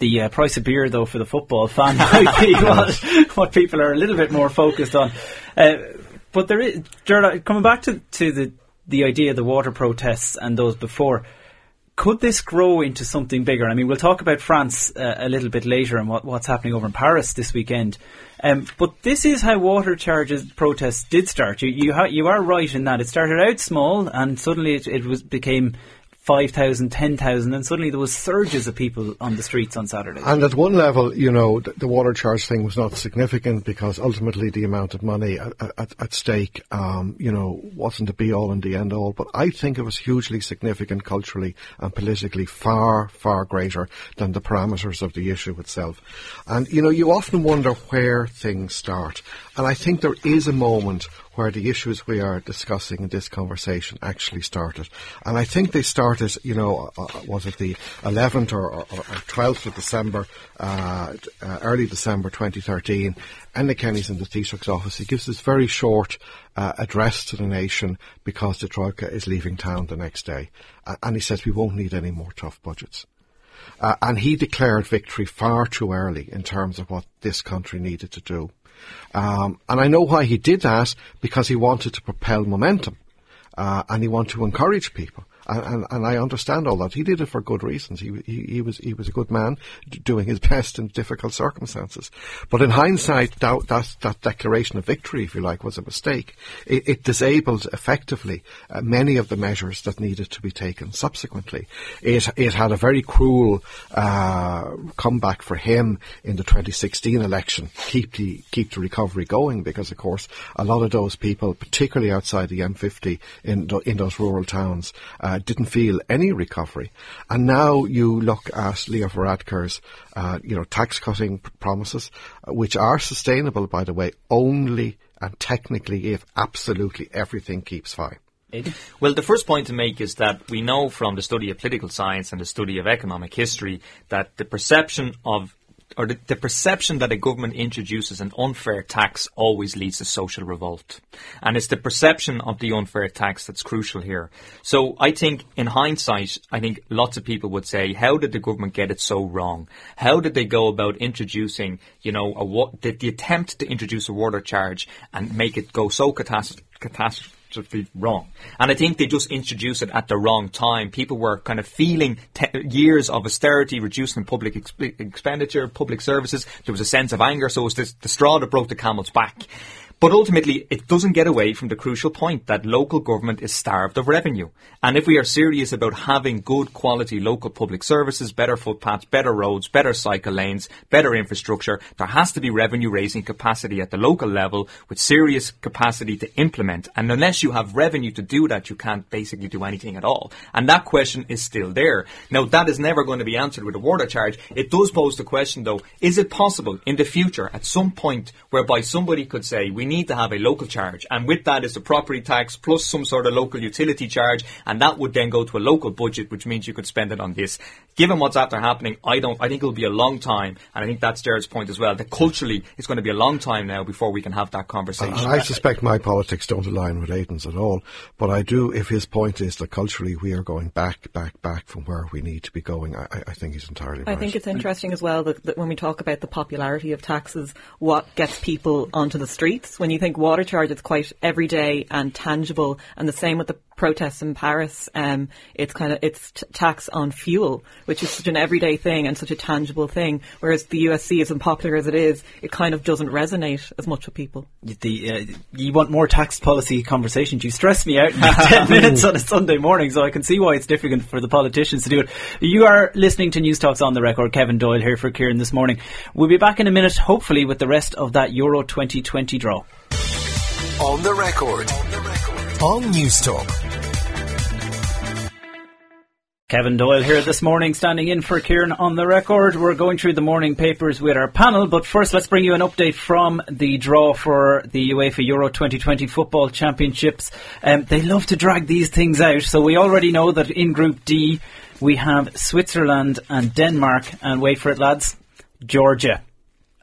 The uh, price of beer, though, for the football fan might be what, what, people are a little bit more focused on. Uh, but there is, Gerard, coming back to, to the, the idea of the water protests and those before, could this grow into something bigger? I mean, we'll talk about France uh, a little bit later and what, what's happening over in Paris this weekend. Um, but this is how water charges protests did start. You you, ha- you are right in that it started out small and suddenly it, it was became 5,000, 10,000, and suddenly there was surges of people on the streets on Saturday. And at one level, you know, the, the water charge thing was not significant because ultimately the amount of money at, at, at stake, um, you know, wasn't the be all and the end all. But I think it was hugely significant culturally and politically, far, far greater than the parameters of the issue itself. And, you know, you often wonder where things start. And I think there is a moment where the issues we are discussing in this conversation actually started. And I think they started, you know, uh, uh was it the 11th or, or, or 12th of December, uh, uh, early December 2013, and the Kenny's in the Taoiseach's office. He gives this very short uh, address to the nation because the Troika is leaving town the next day. And he says we won't need any more tough budgets. Uh, and he declared victory far too early in terms of what this country needed to do. Um, and I know why he did that because he wanted to propel momentum uh, and he wanted to encourage people and, and, I understand all that. He did it for good reasons. He, he, he was he was a good man, doing his [laughs] best in difficult circumstances. But in hindsight, that that, that declaration of victory, if you like, was a mistake. It, it disabled effectively uh, many of the measures that needed to be taken subsequently. It it had a very cruel uh, comeback for him in the 2016 election. Keep the keep the recovery going because, of course, a lot of those people, particularly outside the M50 in in those rural towns. Uh, didn't feel any recovery. And now you look at Leo Varadkar's, uh, you know, tax cutting promises, uh, which are sustainable, by the way, only and technically if absolutely everything keeps fine. Well, the first point to make is that we know from the study of political science and the study of economic history that the perception of or the, the, perception that a government introduces an unfair tax always leads to social revolt. And it's the perception of the unfair tax that's crucial here. So I think in hindsight, I think lots of people would say, how did the government get it so wrong? How did they go about introducing, you know, a, the, the attempt to introduce a water charge and make it go so catastrophic? Be wrong. And I think they just introduced it at the wrong time. People were kind of feeling te- years of austerity, reducing public exp- expenditure, public services. There was a sense of anger, so it was this, the straw that broke the camel's back. But ultimately, it doesn't get away from the crucial point that local government is starved of revenue. And if we are serious about having good quality local public services, better footpaths, better roads, better cycle lanes, better infrastructure, there has to be revenue raising capacity at the local level with serious capacity to implement. And unless you have revenue to do that, you can't basically do anything at all. And that question is still there. Now, that is never going to be answered with a water charge. It does pose the question, though, is it possible in the future, at some point, whereby somebody could say, we need to have a local charge, and with that is the property tax plus some sort of local utility charge, and that would then go to a local budget, which means you could spend it on this. Given what's after happening, I don't, I think it'll be a long time, and I think that's Gerard's point as well, that culturally it's going to be a long time now before we can have that conversation. And I suspect my politics don't align with Aidan's at all, but I do, if his point is that culturally we are going back, back, back from where we need to be going, I, I think he's entirely right. I think it's interesting as well that, that when we talk about the popularity of taxes, what gets people onto the streets. When you think water charge, it's quite everyday and tangible, and the same with the protests in Paris, um, it's kind of it's t- tax on fuel, which is such an everyday thing and such a tangible thing. Whereas the USC, as unpopular as it is, it kind of doesn't resonate as much with people. The, uh, you want more tax policy conversations? You stress me out in ten [laughs] minutes on a Sunday morning, so I can see why it's difficult for the politicians to do it. You are listening to Newstalk's on the Record. Kevin Doyle here for Kieran this morning. We'll be back in a minute, hopefully, with the rest of that Euro 2020 draw. On the record. On Newstalk. Kevin Doyle here this morning, standing in for Kieran on the record. We're going through the morning papers with our panel, but first let's bring you an update from the draw for the UEFA Euro 2020 Football Championships. Um, they love to drag these things out, so we already know that in Group D we have Switzerland and Denmark, and wait for it, lads, Georgia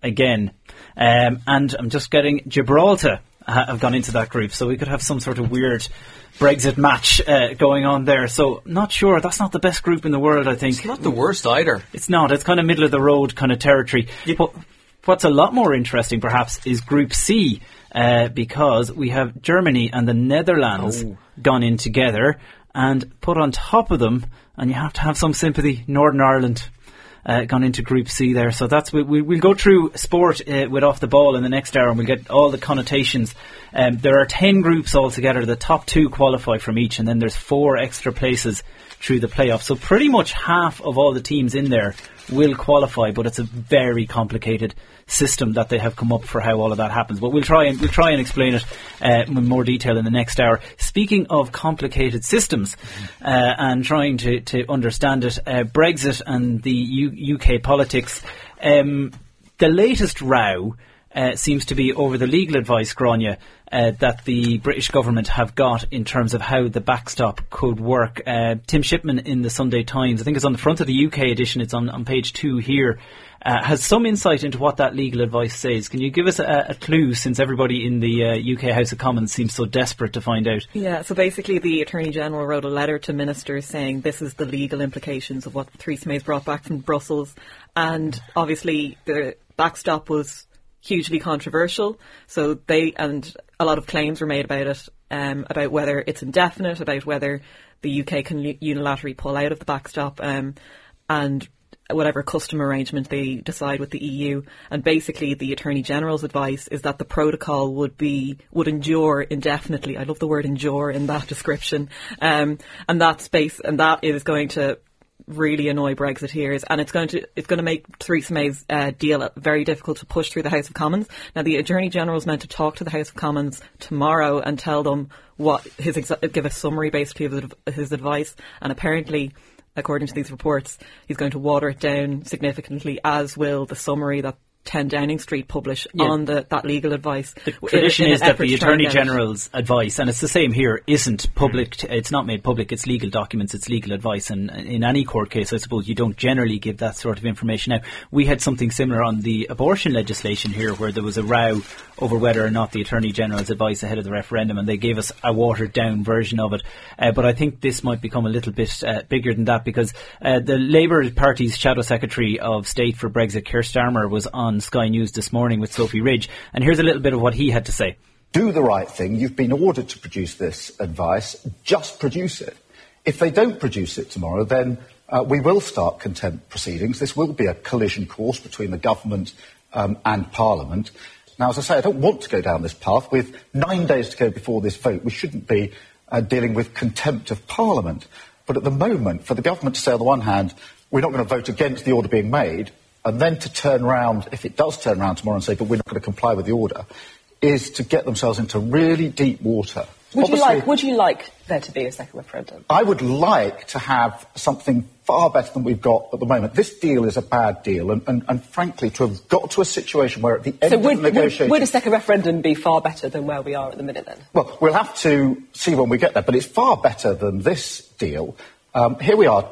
again. Um, and I'm just getting Gibraltar have gone into that group, so we could have some sort of weird Brexit match uh, going on there. So not sure. That's not the best group in the world. I think it's not the worst either. It's not. It's kind of middle of the road kind of territory. But what's a lot more interesting, perhaps, is Group C. Uh, because we have Germany and the Netherlands oh. gone in together and put on top of them, and you have to have some sympathy, Northern Ireland uh, gone into Group C there. So that's we, we, will go through sport uh, with off the ball in the next hour, and we'll get all the connotations. Um, there are ten groups altogether. The top two qualify from each, and then there's four extra places through the playoffs. So pretty much half of all the teams in there will qualify, but it's a very complicated system that they have come up for how all of that happens. But we'll try and we'll try and explain it uh, in more detail in the next hour. Speaking of complicated systems uh, and trying to, to understand it, uh, Brexit and the U- UK politics. Um, the latest row uh, seems to be over the legal advice, Gráinne, uh, that the British government have got in terms of how the backstop could work. Uh, Tim Shipman in the Sunday Times, I think it's on the front of the UK edition, it's on, on page two here, uh, has some insight into what that legal advice says. Can you give us a, a clue since everybody in the uh, UK House of Commons seems so desperate to find out? Yeah, so basically the Attorney General wrote a letter to ministers saying this is the legal implications of what Theresa May's brought back from Brussels. And obviously the backstop was hugely controversial. So they and a lot of claims were made about it, um, about whether it's indefinite, about whether the UK can unilaterally pull out of the backstop, um, and whatever custom arrangement they decide with the EU. And basically, the Attorney General's advice is that the protocol would be would endure indefinitely. I love the word endure in that [laughs] description, um, and that space and that is going to really annoy Brexiteers, and it's going to it's going to make Theresa May's uh, deal very difficult to push through the House of Commons. Now, the Attorney General is meant to talk to the House of Commons tomorrow and tell them what his exa- give a summary basically of his advice, and apparently. According to these reports, he's going to water it down significantly, as will the summary that 10 Downing Street publish yeah. on the, that legal advice. The tradition in, in is that the Attorney General's advice, and it's the same here, isn't public, it's not made public, it's legal documents, it's legal advice, and in any court case, I suppose, you don't generally give that sort of information out. We had something similar on the abortion legislation here, where there was a row over whether or not the Attorney General's advice ahead of the referendum, and they gave us a watered down version of it. Uh, but I think this might become a little bit uh, bigger than that because uh, the Labour Party's Shadow Secretary of State for Brexit, Keir Starmer, was on Sky News this morning with Sophy Ridge, and here's a little bit of what he had to say. Do the right thing. You've been ordered to produce this advice. Just produce it. If they don't produce it tomorrow, then uh, we will start contempt proceedings. This will be a collision course between the government um, and Parliament. Now, as I say, I don't want to go down this path. With nine days to go before this vote, we shouldn't be uh, dealing with contempt of Parliament. But at the moment, for the government to say, on the one hand, we're not going to vote against the order being made, and then to turn around, if it does turn around tomorrow and say, but we're not going to comply with the order, is to get themselves into really deep water. Would you like? Would you like there to be a second referendum? I would like to have something far better than we've got at the moment. This deal is a bad deal, and, and, and frankly, to have got to a situation where at the end so would, of the negotiation, would, would a second referendum be far better than where we are at the minute? Then, well, we'll have to see when we get there, but it's far better than this deal. Um, here we are,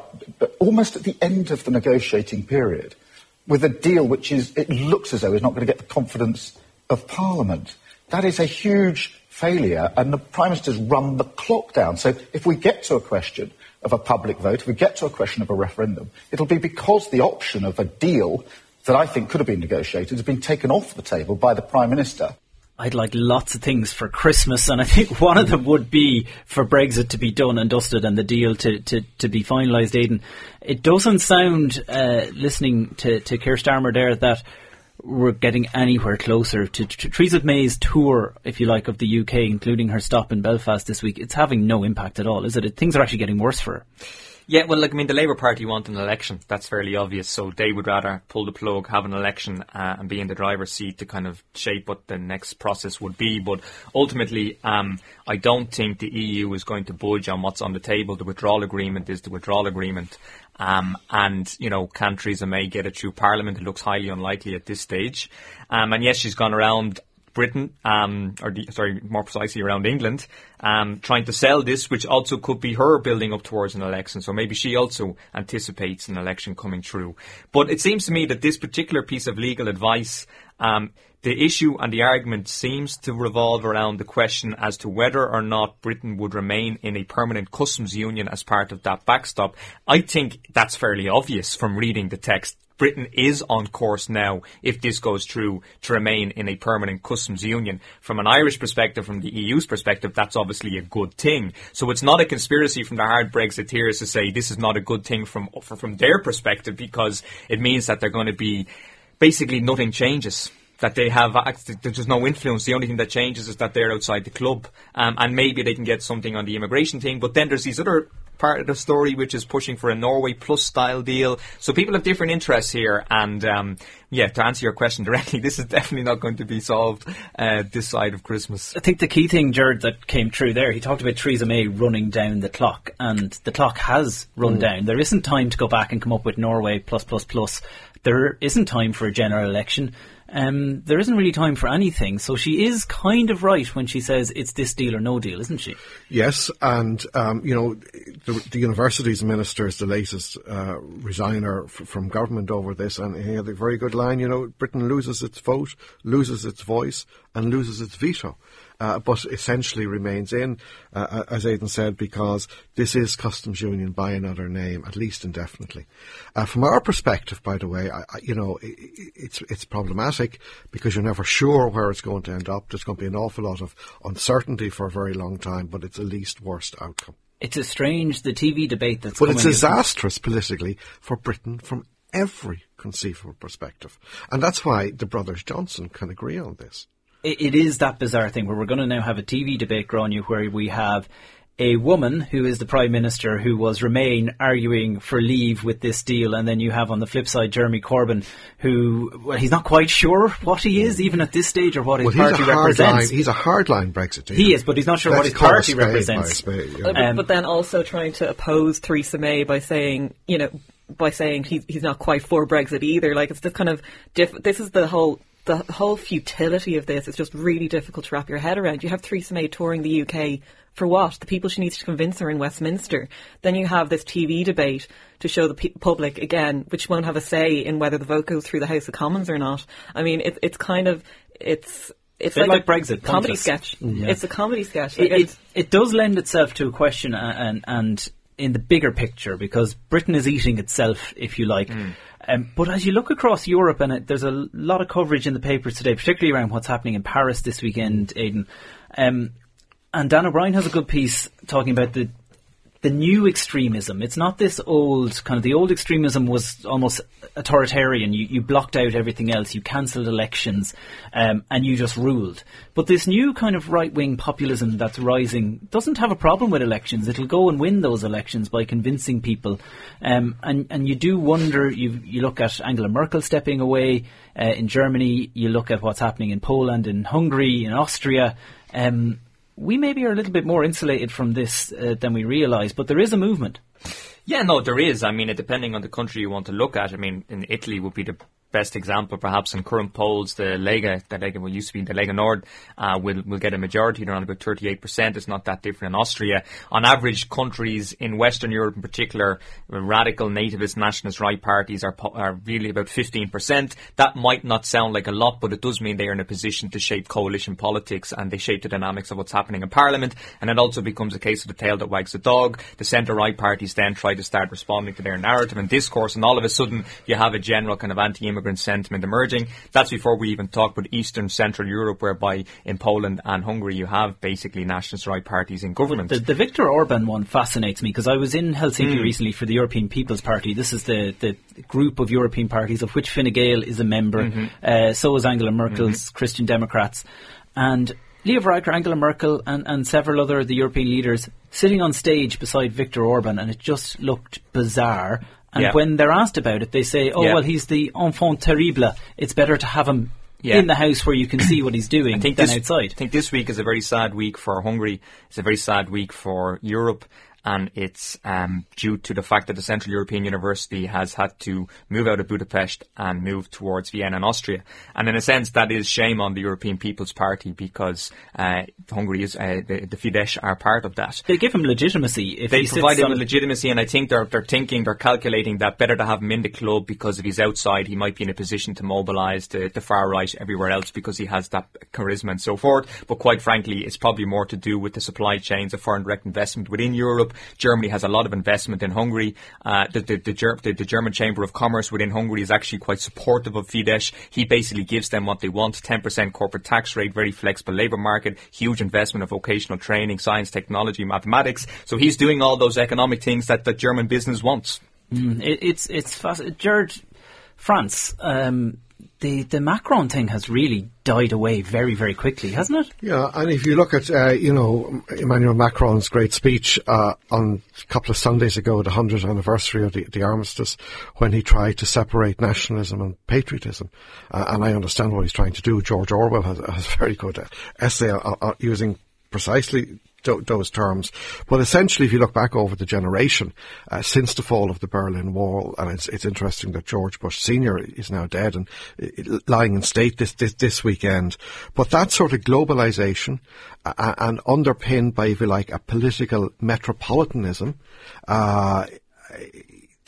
almost at the end of the negotiating period, with a deal which is it looks as though is not going to get the confidence of Parliament. That is a huge failure, and the Prime Minister's run the clock down. So if we get to a question of a public vote, if we get to a question of a referendum, it'll be because the option of a deal that I think could have been negotiated has been taken off the table by the Prime Minister. I'd like lots of things for Christmas, and I think one of them would be for Brexit to be done and dusted and the deal to, to, to be finalised, Aidan. It doesn't sound, uh, listening to, to Keir Starmer there, that we're getting anywhere closer to, to Theresa May's tour, if you like, of the UK, including her stop in Belfast this week. It's having no impact at all, is it? Things are actually getting worse for her. Yeah, well, like I mean, the Labour Party want an election. That's fairly obvious. So they would rather pull the plug, have an election, uh, and be in the driver's seat to kind of shape what the next process would be. But ultimately, um, I don't think the EU is going to budge on what's on the table. The withdrawal agreement is the withdrawal agreement, um, and you know, Theresa May get it through Parliament? It looks highly unlikely at this stage. Um, and yes, she's gone around Britain, um, or the, sorry, more precisely around England, um, trying to sell this, which also could be her building up towards an election. So maybe she also anticipates an election coming through. But it seems to me that this particular piece of legal advice, um, the issue and the argument seems to revolve around the question as to whether or not Britain would remain in a permanent customs union as part of that backstop. I think that's fairly obvious from reading the text. Britain is on course now, if this goes through, to remain in a permanent customs union. From an Irish perspective, from the EU's perspective, that's obviously a good thing. So it's not a conspiracy from the hard Brexiteers to say this is not a good thing from from their perspective because it means that they're going to be basically nothing changes that they have there's just no influence. The only thing that changes is that they're outside the club, um, and maybe they can get something on the immigration thing. But then there's these other part of the story which is pushing for a Norway Plus style deal. So people have different interests here, and um, yeah, to answer your question directly, [laughs] this is definitely not going to be solved uh, this side of Christmas. I think the key thing, Gerard, that came through there, he talked about Theresa May running down the clock, and the clock has run mm. down. There isn't time to go back and come up with Norway plus plus plus. There isn't time for a general election um, there isn't really time for anything. So she is kind of right when she says it's this deal or no deal, isn't she? Yes, and um, you know the, the, university's minister is the latest uh, resigner f- from government over this, and he had a very good line. You know, Britain loses its vote, loses its voice, and loses its veto uh, but essentially remains in, uh, uh, as Aidan said, because this is customs union by another name, at least indefinitely. Uh, from our perspective, by the way, I, I, you know, it, it's it's problematic because you're never sure where it's going to end up. There's going to be an awful lot of uncertainty for a very long time, but it's the least worst outcome. It's a strange the TV debate that's. But it's disastrous politically for Britain from every conceivable perspective, and that's why the brothers Johnson can agree on this it, it is that bizarre thing where we're going to now have a TV debate, Gráinne, where we have a woman who is the prime minister who was Remain arguing for leave with this deal, and then you have on the flip side Jeremy Corbyn, who well, he's not quite sure what he is even at this stage or what his well, party represents. Line, he's a hardline Brexit. He is, but he's not sure Let's what his party represents. Spade, yeah. um, but then also trying to oppose Theresa May by saying, you know, by saying he's he's not quite for Brexit either. Like it's the kind of diff- this is the whole the whole futility of this is just really difficult to wrap your head around. You have Theresa May touring the UK for what? The people she needs to convince are in Westminster. Then you have this TV debate to show the pe- public again, which won't have a say in whether the vote goes through the House of Commons or not. I mean, it's it's kind of it's it's like, like, a Brexit comedy pointless. sketch. Yeah. It's a comedy sketch. Like it, it, it does lend itself to a question, and and in the bigger picture, because Britain is eating itself, if you like. Mm. Um, but as you look across Europe, and it, there's a lot of coverage in the papers today, particularly around what's happening in Paris this weekend, Aidan. Um, and Dan O'Brien has a good piece talking about the the new extremism. It's not this old kind of the old extremism was almost authoritarian. You, you blocked out everything else. You cancelled elections, um, and you just ruled. But this new kind of right wing populism that's rising doesn't have a problem with elections. It'll go and win those elections by convincing people. Um, and and you do wonder. You you look at Angela Merkel stepping away uh, in Germany. You look at what's happening in Poland, in Hungary, in Austria. Um, we maybe are a little bit more insulated from this uh, than we realise, but there is a movement. Yeah, no, there is. I mean, depending on the country you want to look at. I mean, in Italy would be the best example, perhaps in current polls, the Lega, the Lega what used to be the Lega Nord, uh, will will get a majority. They're about 38%. It's not that different in Austria. On average, countries in Western Europe, in particular, radical nativist nationalist right parties are are really about 15%. That might not sound like a lot, but it does mean they are in a position to shape coalition politics and they shape the dynamics of what's happening in Parliament. And it also becomes a case of the tail that wags the dog. The centre right parties then try to start responding to their narrative and discourse, and all of a sudden you have a general kind of anti-immigrant immigrant sentiment emerging. That's before we even talk about Eastern Central Europe, whereby in Poland and Hungary you have basically nationalist right parties in government. The, the Viktor Orban one fascinates me because I was in Helsinki mm. recently for the European People's Party. This is the, the group of European parties of which Fine Gael is a member. Mm-hmm. Uh, so is Angela Merkel's mm-hmm. Christian Democrats. And Leo Varadkar, Angela Merkel, and, and several other of the European leaders sitting on stage beside Viktor Orban, and it just looked bizarre. And yeah. when they're asked about it, they say, "Oh yeah. well, he's the enfant terrible. It's better to have him." Yeah. In the house where you can see what he's [coughs] doing I think than this, outside. I think this week is a very sad week for Hungary. It's a very sad week for Europe and it's um, due to the fact that the Central European University has had to move out of Budapest and move towards Vienna and Austria. And in a sense, that is shame on the European People's Party because uh, Hungary is uh, the, the, Fidesz are part of that. They give him legitimacy. If they provide him legitimacy, and I think they're they're thinking, they're calculating that better to have him in the club because if he's outside, he might be in a position to mobilise the, the far right everywhere else because he has that charisma and so forth. But quite frankly, it's probably more to do with the supply chains of foreign direct investment within Europe Germany has a lot of investment in Hungary. Uh, the, the, the, Ger- the, German Chamber of Commerce within Hungary is actually quite supportive of Fidesz. He basically gives them what they want 10% corporate tax rate, very flexible labour market, huge investment of vocational training, science, technology, mathematics. So he's doing all those economic things that the German business wants. Mm, it, it's it's fast. George, France. Um, the the Macron thing has really died away very very quickly, hasn't it? Yeah, and if you look at uh, you know Emmanuel Macron's great speech uh, on a couple of Sundays ago, the hundredth anniversary of the, the, armistice, when he tried to separate nationalism and patriotism, uh, and I understand what he's trying to do. George Orwell has, has a very good uh, essay using precisely those terms. But essentially, if you look back over the generation uh, since the fall of the Berlin Wall, and it's, it's interesting that George Bush Senior is now dead and uh, lying in state this, this, this weekend. But that sort of globalization uh, and underpinned by, if you like, a political metropolitanism. Uh,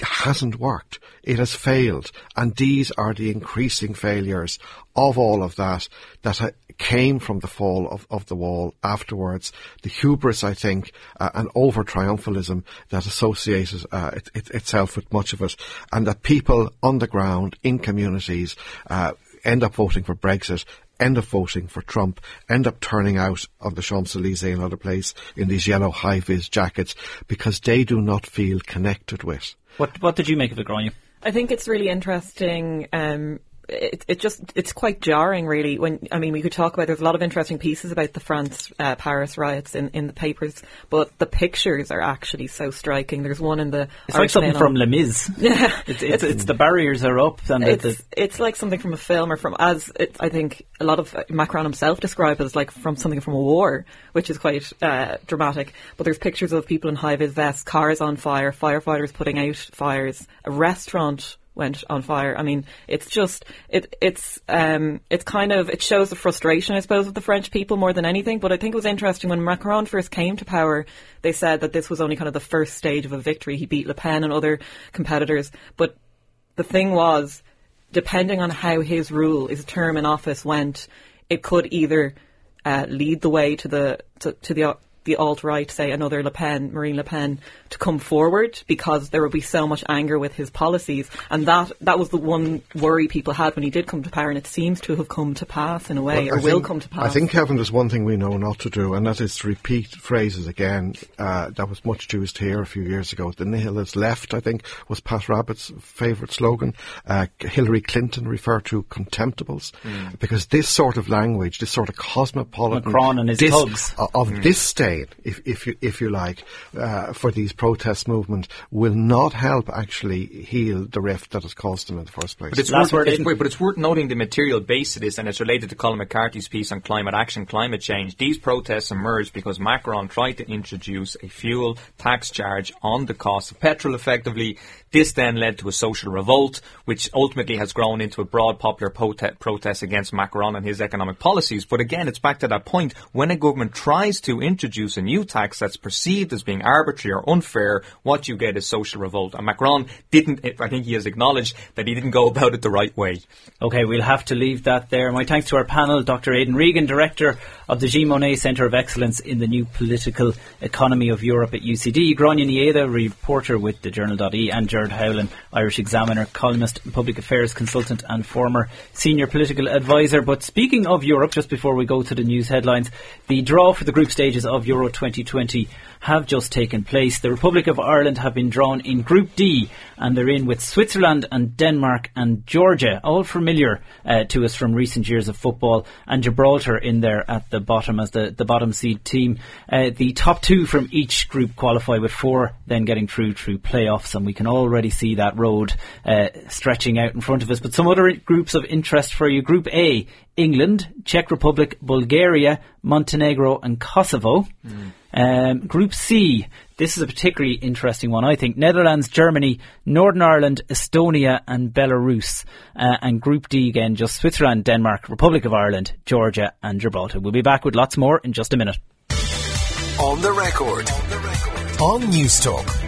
hasn't worked. It has failed. And these are the increasing failures of all of that that came from the fall of, of the wall afterwards. The hubris, I think, uh, and over triumphalism that associated uh, it, it, itself with much of it. And that people on the ground, in communities, uh, end up voting for Brexit end up voting for Trump, end up turning out on the Champs-Elysees and other place in these yellow high-vis jackets because they do not feel connected with what What did you make of it, Gráinne? I think it's really interesting um, it, it just it's quite jarring, really. When I mean, we could talk about there's a lot of interesting pieces about the France uh, Paris riots in, in the papers, but the pictures are actually so striking. There's one in the it's like something from Les Mis. [laughs] Yeah, it's, it's, it's, the barriers are up, and it's the, it's like something from a film or from as it, I think a lot of uh, Macron himself described as like from something from a war, which is quite uh, dramatic. But there's pictures of people in high vis vests, cars on fire, firefighters putting out fires, a restaurant went on fire. I mean, it's just it it's um it's kind of it shows the frustration, I suppose, of the French people more than anything. But I think it was interesting when Macron first came to power. They said that this was only kind of the first stage of a victory. He beat Le Pen and other competitors, but the thing was, depending on how his rule, his term in office went, it could either uh, lead the way to the to, to the the alt right, say another Le Pen, Marine Le Pen, to come forward because there would be so much anger with his policies, and that that was the one worry people had when he did come to power, and it seems to have come to pass in a way, Well, or I will think- come to pass. I think, Kevin, there's one thing we know not to do, and that is to repeat phrases again. Uh, that was much used here a few years ago. The nihilist left, I think, was Pat Rabbitte's favourite slogan. Uh, Hillary Clinton referred to contemptibles because this sort of language, this sort of cosmopolitan Macron and his dis- thugs. o- of disdain, if, if you if you like, uh, for these protest movement will not help actually heal the rift that has caused them in the first place. But it's, Last worth, word, it's, wait, but it's worth noting the material base of this, and it's related to Colm McCarthy's piece on climate action, climate change. These protests emerged because Macron tried to introduce a fuel tax charge on the cost of petrol effectively. This then led to a social revolt, which ultimately has grown into a broad popular prote- protest against Macron and his economic policies. But again, it's back to that point. When a government tries to introduce a new tax that's perceived as being arbitrary or unfair, what you get is social revolt. And Macron didn't, I think he has acknowledged that he didn't go about it the right way. Okay, we'll have to leave that there. My thanks to our panel, Dr. Aidan Regan, Director of the Jean Monnet Centre of Excellence in the New Political Economy of Europe at UCD, Gráinne Ní Aodha, reporter with the Journal.ie, and Gerard Howlin, Irish Examiner, columnist, public affairs consultant, and former senior political advisor. But speaking of Europe, just before we go to the news headlines, the draw for the group stages of Euro 2020 have just taken place. The Republic of Ireland have been drawn in Group D, and they're in with Switzerland and Denmark and Georgia, all familiar uh, to us from recent years of football, and Gibraltar in there at the bottom as the, the bottom seed team. Uh, the top two from each group qualify with four then getting through through playoffs, and we can already see that road uh, stretching out in front of us. But some other groups of interest for you. Group A, England, Czech Republic, Bulgaria, Montenegro and Kosovo. Um, Group C, this is a particularly interesting one, I think. Netherlands, Germany, Northern Ireland, Estonia, and Belarus. Uh, and Group D again, just Switzerland, Denmark, Republic of Ireland, Georgia, and Gibraltar. We'll be back with lots more in just a minute. On the record. On Newstalk.